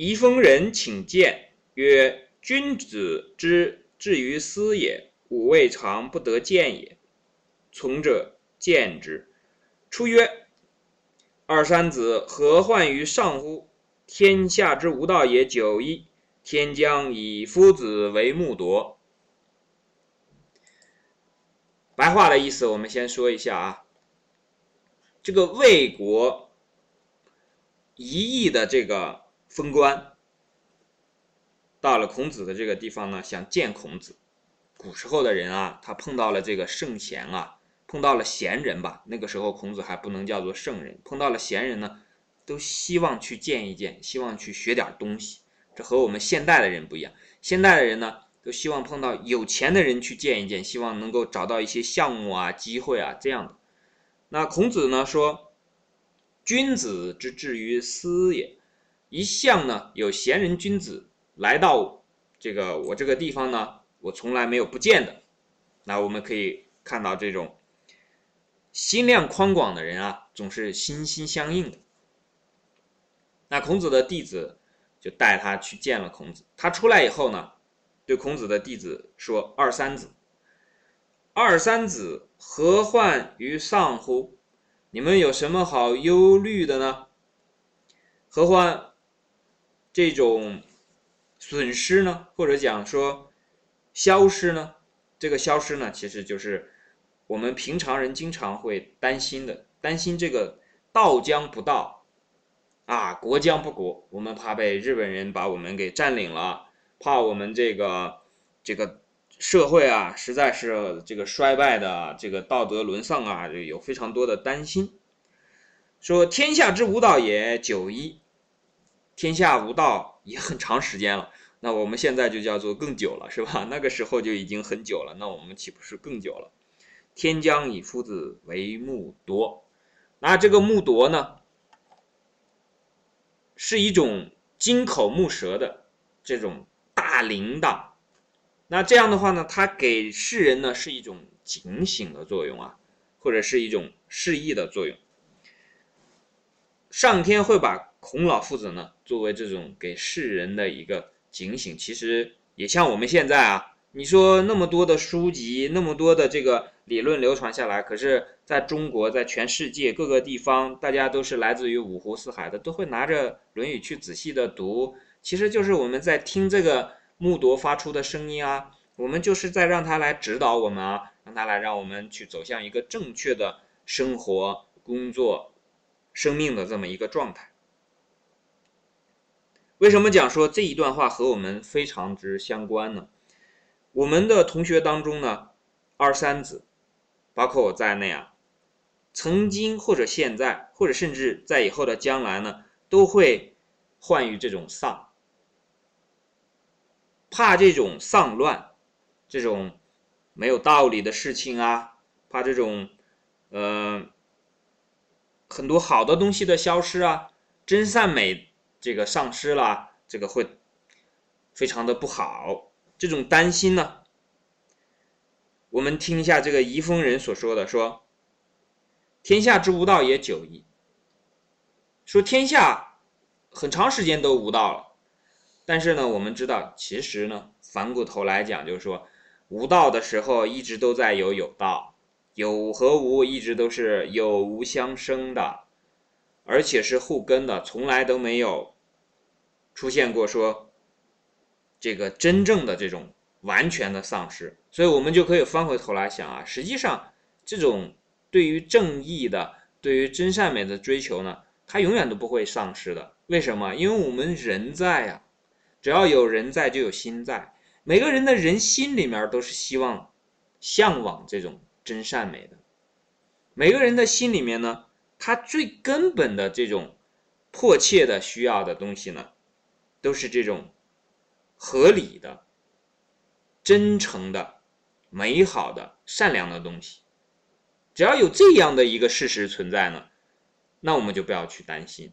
宜丰人请见，曰：“君子之至于斯也，吾未尝不得见也。”从者见之。出曰：“二三子何患于上乎？天下之无道也，久矣。天将以夫子为木铎。”白话的意思，我们先说一下啊。这个魏国一邑的这个封官，到了孔子的这个地方呢，想见孔子。古时候的人啊，他碰到了这个圣贤啊，碰到了贤人吧。那个时候孔子还不能叫做圣人，碰到了贤人呢，都希望去见一见，希望去学点东西。这和我们现代的人不一样。现代的人呢，都希望碰到有钱的人去见一见，希望能够找到一些项目啊、机会啊这样的。那孔子呢说：“君子之至于斯也。”一向呢有贤人君子来到这个我这个地方呢，我从来没有不见的。那我们可以看到这种心量宽广的人啊，总是心心相印的。那孔子的弟子就带他去见了孔子。他出来以后呢，对孔子的弟子说：“二三子。”二三子何患于上乎？你们有什么好忧虑的呢？何患这种损失呢？或者讲说消失呢？这个消失呢，其实就是我们平常人经常会担心的，担心这个道将不道啊，国将不国，我们怕被日本人把我们给占领了，怕我们这个这个。社会啊，实在是这个衰败的，这个道德沦丧啊，有非常多的担心。说天下之无道也，久矣。天下无道也很长时间了，那我们现在就叫做更久了，是吧？那个时候就已经很久了，那我们岂不是更久了？天将以夫子为木铎，那这个木铎呢，是一种金口木舌的这种大铃铛。那这样的话呢，它给世人呢是一种警醒的作用啊，或者是一种示意的作用。上天会把孔老夫子呢作为这种给世人的一个警醒，其实也像我们现在啊，你说那么多的书籍，那么多的这个理论流传下来，可是在中国，在全世界各个地方，大家都是来自于五湖四海的，都会拿着《论语》去仔细的读，其实就是我们在听这个。木铎发出的声音啊，我们就是在让他来指导我们啊，让他来让我们去走向一个正确的生活、工作、生命的这么一个状态。为什么讲说这一段话和我们非常之相关呢？我们的同学当中呢，二三子，包括我在内啊，曾经或者现在，或者甚至在以后的将来呢，都会患于这种丧。怕这种丧乱，这种没有道理的事情啊，怕这种，呃，很多好的东西的消失啊，真善美这个丧失了，这个会非常的不好。这种担心呢，我们听一下这个宜丰人所说的：说天下之无道也久矣。说天下很长时间都无道了。但是呢，我们知道，其实呢，反过头来讲，就是说，无道的时候一直都在有有道，有和无一直都是有无相生的，而且是互根的，从来都没有出现过说这个真正的这种完全的丧失。所以我们就可以翻回头来想啊，实际上这种对于正义的、对于真善美的追求呢，它永远都不会丧失的。为什么？因为我们人在呀。只要有人在，就有心在。每个人的人心里面都是希望、向往这种真善美的。每个人的心里面呢，他最根本的这种迫切的需要的东西呢，都是这种合理的、真诚的、美好的、善良的东西。只要有这样的一个事实存在呢，那我们就不要去担心。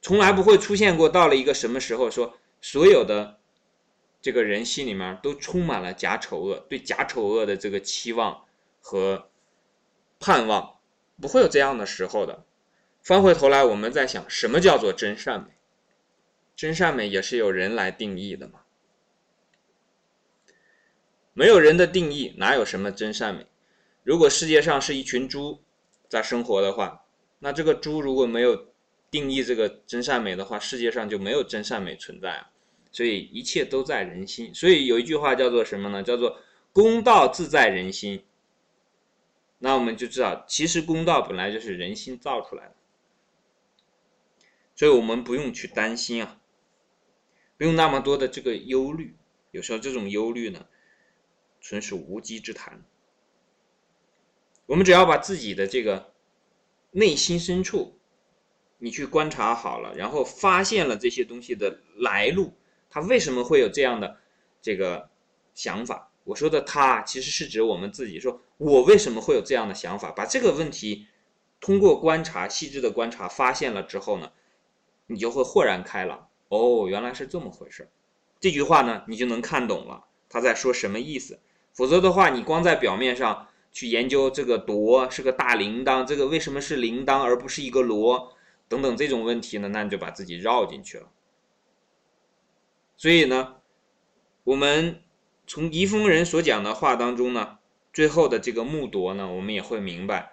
从来不会出现过，到了一个什么时候，说所有的这个人心里面都充满了假丑恶，对假丑恶的这个期望和盼望，不会有这样的时候的。翻回头来，我们在想，什么叫做真善美？真善美也是由人来定义的嘛？没有人的定义，哪有什么真善美？如果世界上是一群猪在生活的话，那这个猪如果没有定义这个真善美的话，世界上就没有真善美存在啊。所以一切都在人心。所以有一句话叫做什么呢？叫做“公道自在人心”。那我们就知道，其实公道本来就是人心造出来的，所以我们不用去担心啊，不用那么多的这个忧虑。有时候这种忧虑呢，纯属无稽之谈。我们只要把自己的这个内心深处，你去观察好了，然后发现了这些东西的来路，它为什么会有这样的这个想法？我说的他其实是指我们自己，说我为什么会有这样的想法？把这个问题通过观察、细致的观察发现了之后呢，你就会豁然开朗。哦，原来是这么回事。这句话呢，你就能看懂了他在说什么意思。否则的话，你光在表面上去研究这个铎是个大铃铛，这个为什么是铃铛而不是一个锣等等这种问题呢？那你就把自己绕进去了。所以呢，我们。从宜丰人所讲的话当中呢，最后的这个木铎呢，我们也会明白，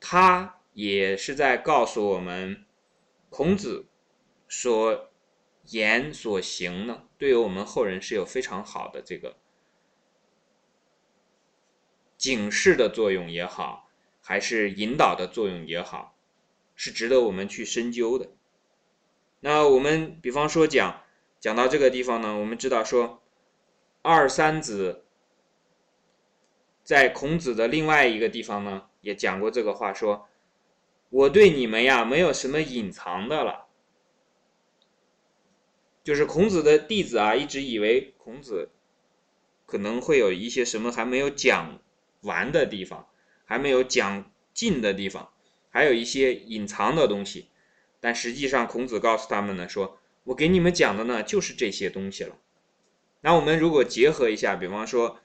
他也是在告诉我们，孔子所言所行呢，对于我们后人是有非常好的这个警示的作用也好，还是引导的作用也好，是值得我们去深究的。那我们比方说讲讲到这个地方呢，我们知道说。二三子在孔子的另外一个地方呢，也讲过这个话，说：“我对你们呀，没有什么隐藏的了。”就是孔子的弟子啊，一直以为孔子可能会有一些什么还没有讲完的地方，还没有讲尽的地方，还有一些隐藏的东西。但实际上，孔子告诉他们呢，说：“我给你们讲的呢，就是这些东西了。”那我们如果结合一下，比方说，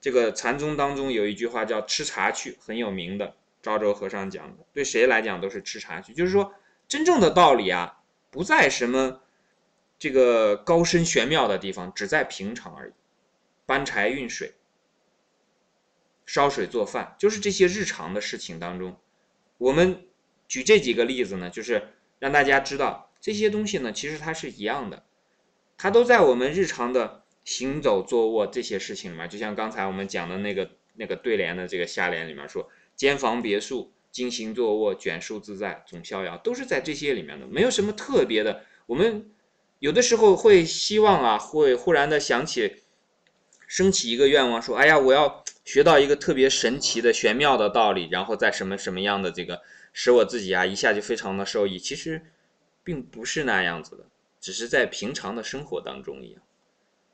这个禅宗当中有一句话叫“吃茶去”，很有名的，昭州和尚讲的，对谁来讲都是吃茶去。就是说，真正的道理啊，不在什么这个高深玄妙的地方，只在平常而已。搬柴运水、烧水做饭，就是这些日常的事情当中。我们举这几个例子呢，就是让大家知道这些东西呢，其实它是一样的。它都在我们日常的行走、坐卧这些事情里面，就像刚才我们讲的那个那个对联的这个下联里面说：“间房别墅，经行坐卧，卷舒自在，总逍遥。”都是在这些里面的，没有什么特别的。我们有的时候会希望啊，会忽然的想起，升起一个愿望，说：“哎呀，我要学到一个特别神奇的玄妙的道理，然后在什么什么样的这个，使我自己啊一下就非常的受益。”其实并不是那样子的。只是在平常的生活当中一样，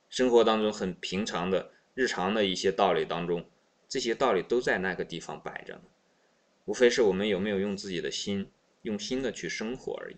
生活当中很平常的日常的一些道理当中，这些道理都在那个地方摆着呢，无非是我们有没有用自己的心，用心的去生活而已。